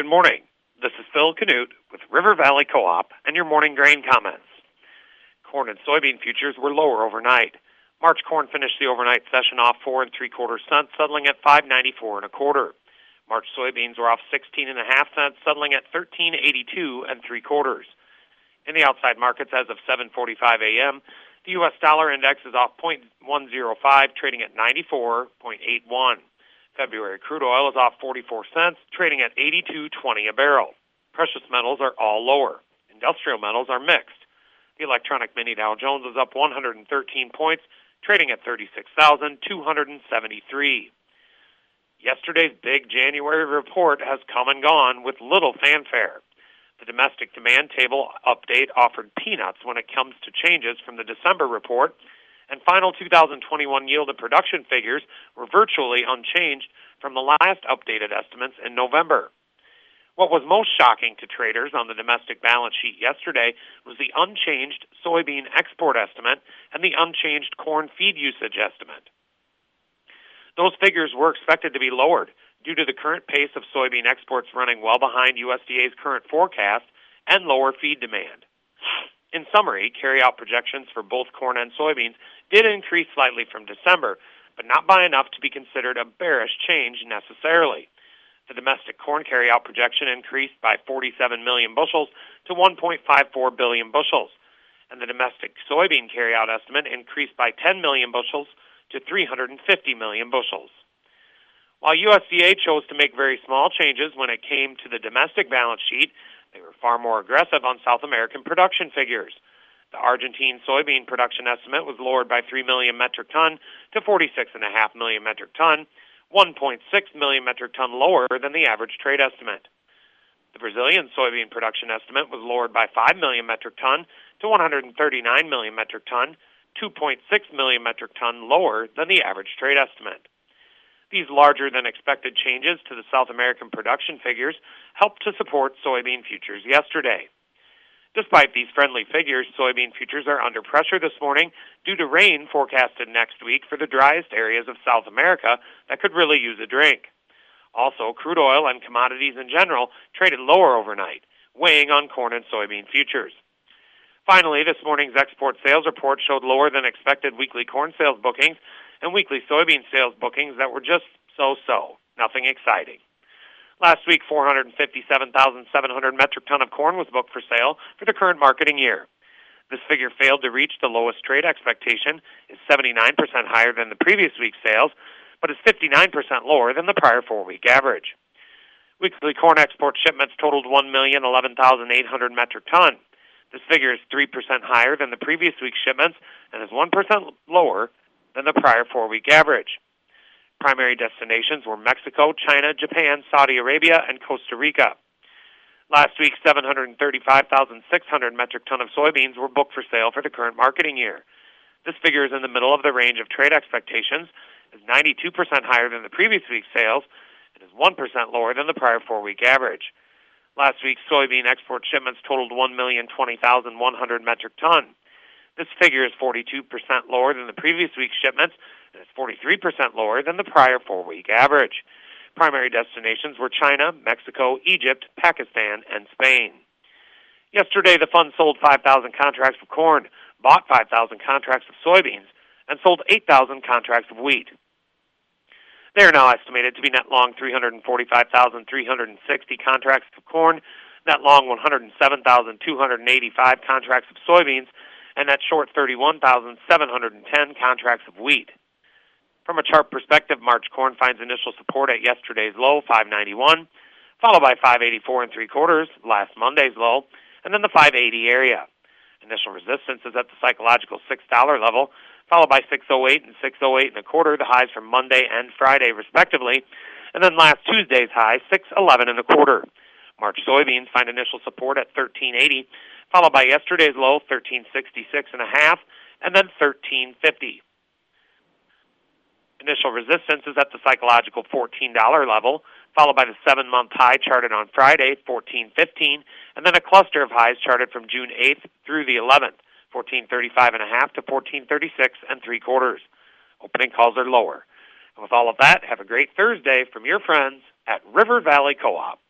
Good morning. This is Phil Canute with River Valley Co-op and your morning grain comments. Corn and soybean futures were lower overnight. March corn finished the overnight session off four and three quarter cents, settling at five ninety four and a quarter. March soybeans were off sixteen and a half cents, settling at thirteen eighty two and three quarters. In the outside markets as of 7:45 a.m., the U.S. dollar index is off 0.105, trading at 94.81. February crude oil is off 44 cents, trading at 82.20 a barrel. Precious metals are all lower. Industrial metals are mixed. The electronic mini Dow Jones is up 113 points, trading at 36,273. Yesterday's big January report has come and gone with little fanfare. The domestic demand table update offered peanuts when it comes to changes from the December report, and final 2021 yield and production figures were virtually unchanged from the last updated estimates in November. What was most shocking to traders on the domestic balance sheet yesterday was the unchanged soybean export estimate and the unchanged corn feed usage estimate. Those figures were expected to be lowered due to the current pace of soybean exports running well behind USDA's current forecast and lower feed demand. In summary, carryout projections for both corn and soybeans did increase slightly from December, but not by enough to be considered a bearish change necessarily. The domestic corn carryout projection increased by 47 million bushels to 1.54 billion bushels, and the domestic soybean carryout estimate increased by 10 million bushels to 350 million bushels. While USDA chose to make very small changes when it came to the domestic balance sheet, they were far more aggressive on South American production figures. The Argentine soybean production estimate was lowered by 3 million metric ton to 46.5 million metric ton, 1.6 million metric ton lower than the average trade estimate. The Brazilian soybean production estimate was lowered by 5 million metric ton to 139 million metric ton, 2.6 million metric ton lower than the average trade estimate. These larger than expected changes to the South American production figures helped to support soybean futures yesterday. Despite these friendly figures, soybean futures are under pressure this morning due to rain forecasted next week for the driest areas of South America that could really use a drink. Also, crude oil and commodities in general traded lower overnight, weighing on corn and soybean futures. Finally, this morning's export sales report showed lower than expected weekly corn sales bookings and weekly soybean sales bookings that were just so so, nothing exciting. Last week, 457,700 metric ton of corn was booked for sale for the current marketing year. This figure failed to reach the lowest trade expectation, is 79% higher than the previous week's sales, but is 59% lower than the prior four-week average. Weekly corn export shipments totaled 1,011,800 metric ton. This figure is 3% higher than the previous week's shipments and is 1% lower than the prior four-week average. Primary destinations were Mexico, China, Japan, Saudi Arabia, and Costa Rica. Last week, 735,600 metric ton of soybeans were booked for sale for the current marketing year. This figure is in the middle of the range of trade expectations, is 92% higher than the previous week's sales, and is 1% lower than the prior four-week average. Last week's soybean export shipments totaled 1,020,100 metric ton. This figure is 42% lower than the previous week's shipments and is 43% lower than the prior four week average. Primary destinations were China, Mexico, Egypt, Pakistan, and Spain. Yesterday, the fund sold 5,000 contracts of corn, bought 5,000 contracts of soybeans, and sold 8,000 contracts of wheat. They are now estimated to be net long 345,360 contracts of corn, net long 107,285 contracts of soybeans, and net short 31,710 contracts of wheat. From a chart perspective, March corn finds initial support at yesterday's low, 591, followed by 584 and three quarters, last Monday's low, and then the 580 area. Initial resistance is at the psychological $6 level, followed by 608 and 608 and a quarter, the highs from Monday and Friday respectively, and then last Tuesday's high, 611 and a quarter. March soybeans find initial support at 1380, followed by yesterday's low, 1366 and a half, and then 1350. Initial resistance is at the psychological $14 level, followed by the seven month high charted on Friday, 1415, and then a cluster of highs charted from June 8th through the 11th, 1435 and a half to 1436 and three quarters. Opening calls are lower. And with all of that, have a great Thursday from your friends at River Valley Co-op.